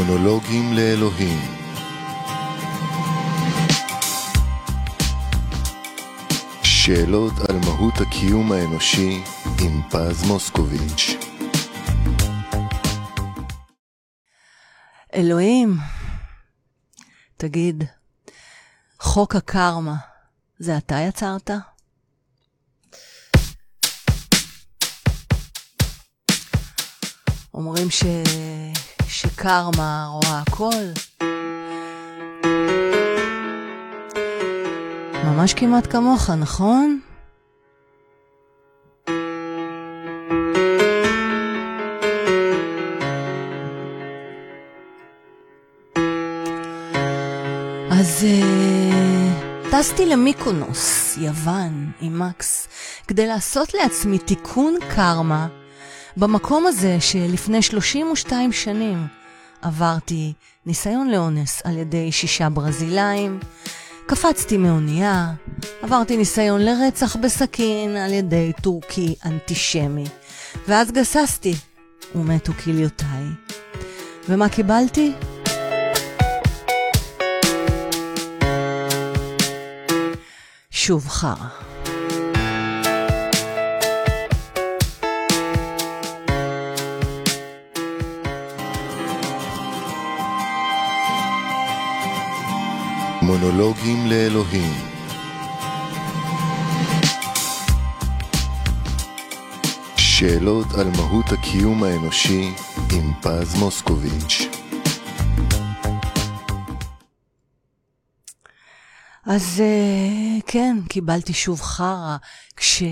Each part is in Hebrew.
מונולוגים לאלוהים שאלות על מהות הקיום האנושי עם פז מוסקוביץ' אלוהים, תגיד, חוק הקרמה, זה אתה יצרת? אומרים ש... שקרמה רואה הכל. ממש כמעט כמוך, נכון? אז uh, טסתי למיקונוס, יוון, עם מקס, כדי לעשות לעצמי תיקון קרמה במקום הזה שלפני 32 שנים עברתי ניסיון לאונס על ידי שישה ברזילאים, קפצתי מאונייה, עברתי ניסיון לרצח בסכין על ידי טורקי אנטישמי, ואז גססתי, ומתו כליותיי. ומה קיבלתי? שוב חרא. מונולוגים לאלוהים שאלות על מהות הקיום האנושי עם פז מוסקוביץ' אז uh, כן, קיבלתי שוב חרא כש,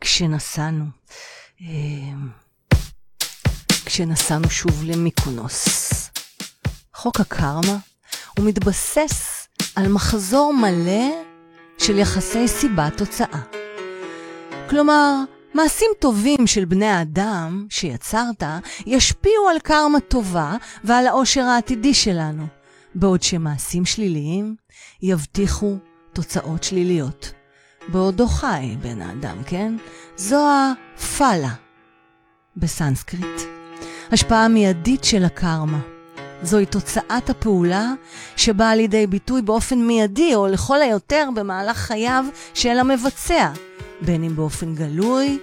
כשנסענו. Uh, כשנסענו שוב למיקונוס. חוק הקרמה הוא מתבסס על מחזור מלא של יחסי סיבה-תוצאה. כלומר, מעשים טובים של בני האדם שיצרת ישפיעו על קרמה טובה ועל העושר העתידי שלנו, בעוד שמעשים שליליים יבטיחו תוצאות שליליות. בעודו חי בן האדם, כן? זו הפאלה בסנסקריט. השפעה מיידית של הקרמה. זוהי תוצאת הפעולה שבאה לידי ביטוי באופן מיידי, או לכל היותר במהלך חייו של המבצע, בין אם באופן גלוי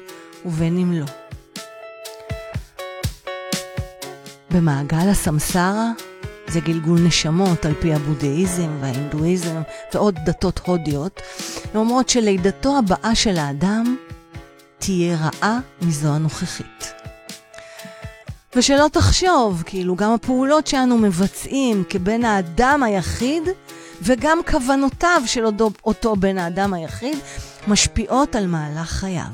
ובין אם לא. במעגל הסמסרה זה גלגול נשמות על פי הבודהיזם וההינדואיזם ועוד דתות הודיות, ואומרות שלידתו הבאה של האדם תהיה רעה מזו הנוכחית. ושלא תחשוב, כאילו גם הפעולות שאנו מבצעים כבן האדם היחיד, וגם כוונותיו של אותו, אותו בן האדם היחיד, משפיעות על מהלך חייו.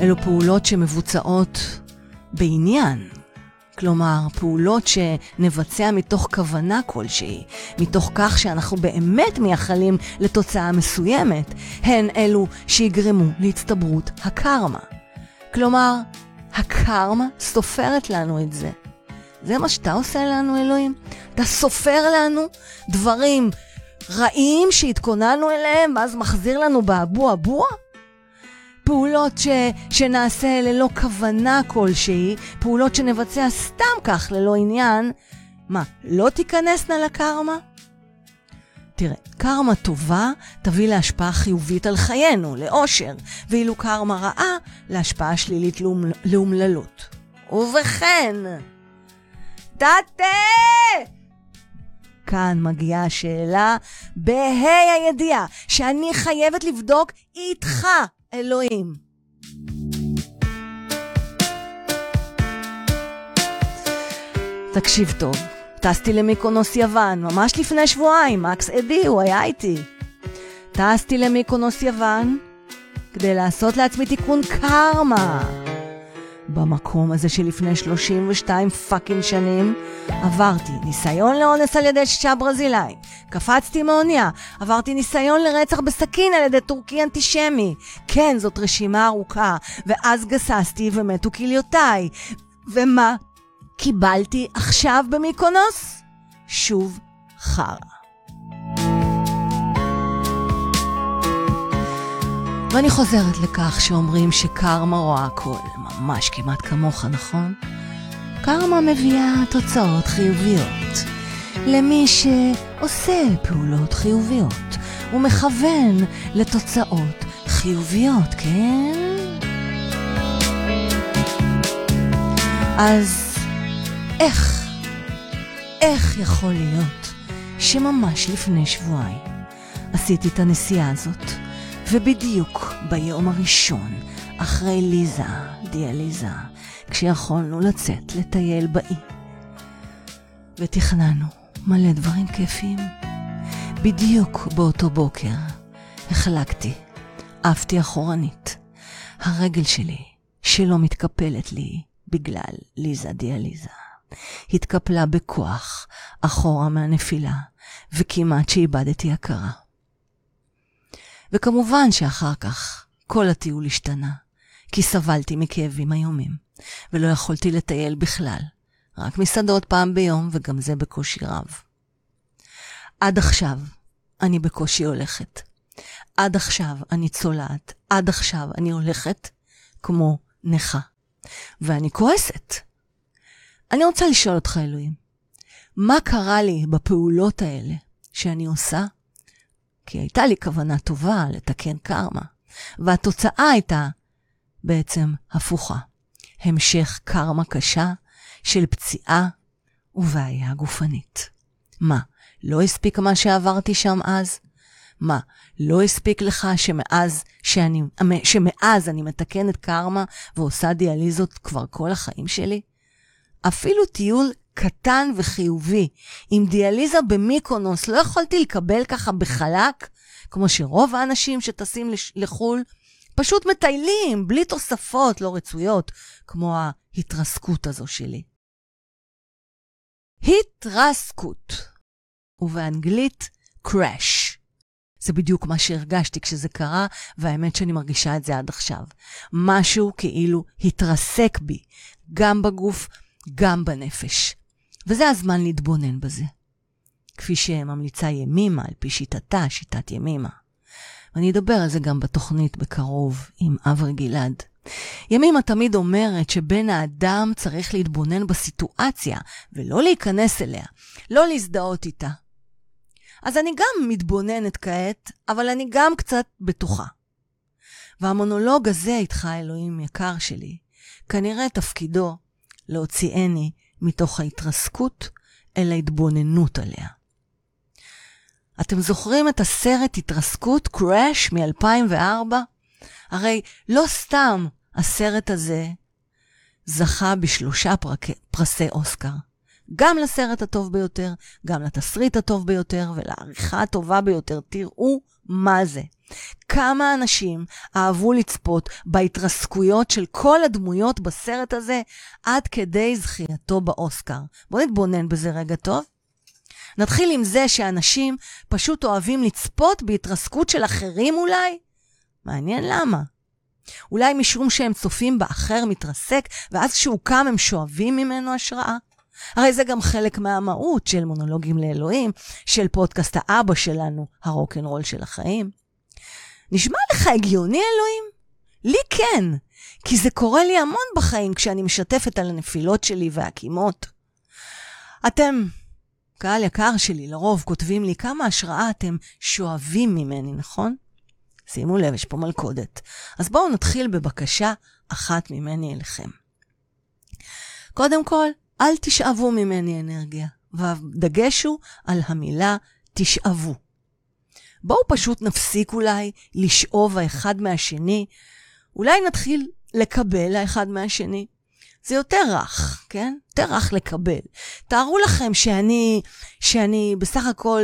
אלו פעולות שמבוצעות בעניין, כלומר, פעולות שנבצע מתוך כוונה כלשהי, מתוך כך שאנחנו באמת מייחלים לתוצאה מסוימת, הן אלו שיגרמו להצטברות הקרמה. כלומר, הקרמה סופרת לנו את זה. זה מה שאתה עושה לנו, אלוהים? אתה סופר לנו דברים רעים שהתכוננו אליהם, ואז מחזיר לנו באבו אבוע? פעולות ש, שנעשה ללא כוונה כלשהי, פעולות שנבצע סתם כך ללא עניין, מה, לא תיכנסנה לקרמה? תראה, קרמה טובה תביא להשפעה חיובית על חיינו, לאושר, ואילו קרמה רעה, להשפעה שלילית לאומל... לאומללות. ובכן, תתה! כאן מגיעה השאלה בה"א הידיעה, שאני חייבת לבדוק איתך אלוהים. תקשיב טוב, טסתי למיקונוס יוון, ממש לפני שבועיים, מקס עדי, הוא היה איתי. טסתי למיקונוס יוון כדי לעשות לעצמי תיקון קרמה. במקום הזה שלפני 32 fucking שנים עברתי ניסיון לאונס על ידי שישה ברזילאים, קפצתי מאונייה, עברתי ניסיון לרצח בסכין על ידי טורקי אנטישמי. כן, זאת רשימה ארוכה, ואז גססתי ומתו כליותיי. ומה קיבלתי עכשיו במיקונוס? שוב חרא. ואני חוזרת לכך שאומרים שקרמה רואה הכל, ממש כמעט כמוך, נכון? קרמה מביאה תוצאות חיוביות. למי שעושה פעולות חיוביות ומכוון לתוצאות חיוביות, כן? אז איך, איך יכול להיות שממש לפני שבועיים עשיתי את הנסיעה הזאת, ובדיוק ביום הראשון, אחרי ליזה, דיאליזה, כשיכולנו לצאת לטייל באי, ותכננו מלא דברים כיפיים, בדיוק באותו בוקר החלקתי, עפתי אחורנית. הרגל שלי, שלא מתקפלת לי בגלל ליזה דיאליזה, התקפלה בכוח אחורה מהנפילה, וכמעט שאיבדתי הכרה. וכמובן שאחר כך כל הטיול השתנה, כי סבלתי מכאבים איומים, ולא יכולתי לטייל בכלל, רק מסעדות פעם ביום, וגם זה בקושי רב. עד עכשיו אני בקושי הולכת. עד עכשיו אני צולעת, עד עכשיו אני הולכת כמו נכה. ואני כועסת. אני רוצה לשאול אותך, אלוהים, מה קרה לי בפעולות האלה שאני עושה? כי הייתה לי כוונה טובה לתקן קרמה, והתוצאה הייתה בעצם הפוכה. המשך קרמה קשה של פציעה ובעיה גופנית. מה, לא הספיק מה שעברתי שם אז? מה, לא הספיק לך שמאז, שאני, שמאז אני מתקנת קרמה ועושה דיאליזות כבר כל החיים שלי? אפילו טיול קטן וחיובי עם דיאליזה במיקונוס לא יכולתי לקבל ככה בחלק, כמו שרוב האנשים שטסים לחו"ל פשוט מטיילים בלי תוספות לא רצויות, כמו ההתרסקות הזו שלי. התרסקות, ובאנגלית crash. זה בדיוק מה שהרגשתי כשזה קרה, והאמת שאני מרגישה את זה עד עכשיו. משהו כאילו התרסק בי, גם בגוף, גם בנפש. וזה הזמן להתבונן בזה. כפי שממליצה ימימה, על פי שיטתה, שיטת ימימה. ואני אדבר על זה גם בתוכנית בקרוב עם אברי גלעד. ימימה תמיד אומרת שבן האדם צריך להתבונן בסיטואציה ולא להיכנס אליה, לא להזדהות איתה. אז אני גם מתבוננת כעת, אבל אני גם קצת בטוחה. והמונולוג הזה איתך, אלוהים יקר שלי, כנראה תפקידו להוציאני מתוך ההתרסקות אל ההתבוננות עליה. אתם זוכרים את הסרט התרסקות, קראש, מ-2004? הרי לא סתם הסרט הזה זכה בשלושה פרק... פרסי אוסקר. גם לסרט הטוב ביותר, גם לתסריט הטוב ביותר ולעריכה הטובה ביותר. תראו מה זה. כמה אנשים אהבו לצפות בהתרסקויות של כל הדמויות בסרט הזה עד כדי זכייתו באוסקר. בואו נתבונן בזה רגע טוב. נתחיל עם זה שאנשים פשוט אוהבים לצפות בהתרסקות של אחרים אולי? מעניין למה. אולי משום שהם צופים באחר מתרסק, ואז כשהוא קם הם שואבים ממנו השראה? הרי זה גם חלק מהמהות של מונולוגים לאלוהים, של פודקאסט האבא שלנו, הרוקנרול של החיים. נשמע לך הגיוני, אלוהים? לי כן, כי זה קורה לי המון בחיים כשאני משתפת על הנפילות שלי והקימות. אתם, קהל יקר שלי, לרוב כותבים לי כמה השראה אתם שואבים ממני, נכון? שימו לב, יש פה מלכודת. אז בואו נתחיל בבקשה אחת ממני אליכם. קודם כל, אל תשאבו ממני אנרגיה, והדגש הוא על המילה תשאבו. בואו פשוט נפסיק אולי לשאוב האחד מהשני, אולי נתחיל לקבל האחד מהשני. זה יותר רך, כן? יותר רך לקבל. תארו לכם שאני, שאני בסך הכל,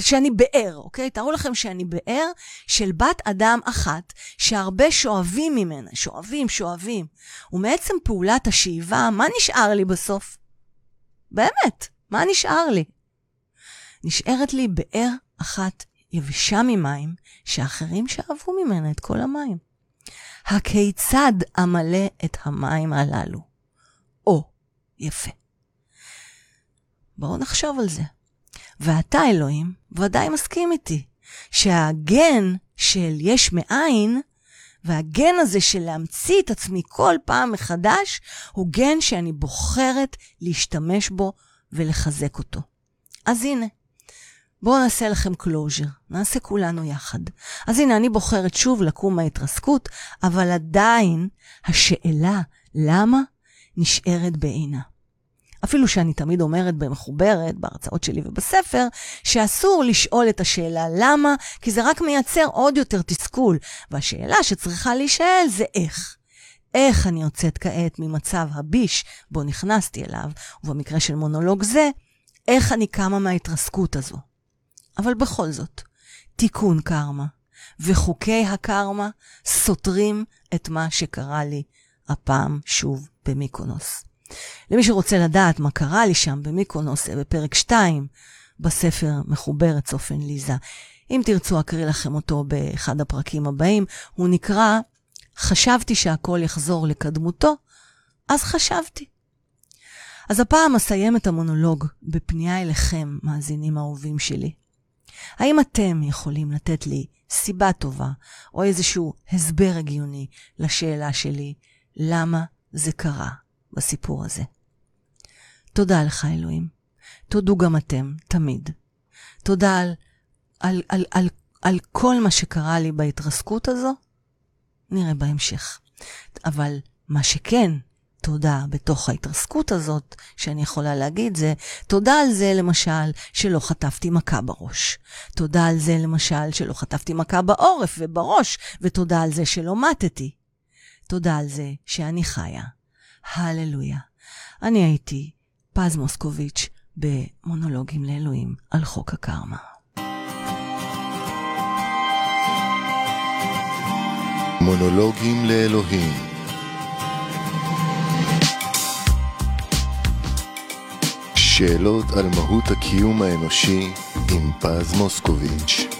שאני באר, אוקיי? תארו לכם שאני באר של בת אדם אחת, שהרבה שואבים ממנה, שואבים, שואבים. ומעצם פעולת השאיבה, מה נשאר לי בסוף? באמת, מה נשאר לי? נשארת לי באר אחת יבשה ממים, שאחרים שאבו ממנה את כל המים. הכיצד אמלא את המים הללו? יפה. בואו נחשוב על זה. ואתה, אלוהים, ודאי מסכים איתי, שהגן של יש מאין והגן הזה של להמציא את עצמי כל פעם מחדש, הוא גן שאני בוחרת להשתמש בו ולחזק אותו. אז הנה, בואו נעשה לכם closure, נעשה כולנו יחד. אז הנה, אני בוחרת שוב לקום מההתרסקות, אבל עדיין השאלה למה נשארת בעינה. אפילו שאני תמיד אומרת במחוברת, בהרצאות שלי ובספר, שאסור לשאול את השאלה למה, כי זה רק מייצר עוד יותר תסכול. והשאלה שצריכה להישאל זה איך. איך אני יוצאת כעת ממצב הביש בו נכנסתי אליו, ובמקרה של מונולוג זה, איך אני קמה מההתרסקות הזו. אבל בכל זאת, תיקון קרמה וחוקי הקרמה סותרים את מה שקרה לי הפעם שוב במיקונוס. למי שרוצה לדעת מה קרה לי שם במיקונוס, בפרק 2 בספר מחוברת צופן ליזה. אם תרצו, אקריא לכם אותו באחד הפרקים הבאים. הוא נקרא חשבתי שהכל יחזור לקדמותו, אז חשבתי. אז הפעם אסיים את המונולוג בפנייה אליכם, מאזינים אהובים שלי. האם אתם יכולים לתת לי סיבה טובה, או איזשהו הסבר הגיוני לשאלה שלי, למה זה קרה בסיפור הזה? תודה לך, אלוהים. תודו גם אתם, תמיד. תודה על, על, על, על, על כל מה שקרה לי בהתרסקות הזו, נראה בהמשך. אבל מה שכן, תודה בתוך ההתרסקות הזאת, שאני יכולה להגיד זה, תודה על זה למשל שלא חטפתי מכה בראש. תודה על זה למשל שלא חטפתי מכה בעורף ובראש, ותודה על זה שלא מתתי. תודה על זה שאני חיה. הללויה. אני הייתי פז מוסקוביץ' במונולוגים לאלוהים על חוק הקרמה. מונולוגים לאלוהים שאלות על מהות הקיום האנושי עם פז מוסקוביץ'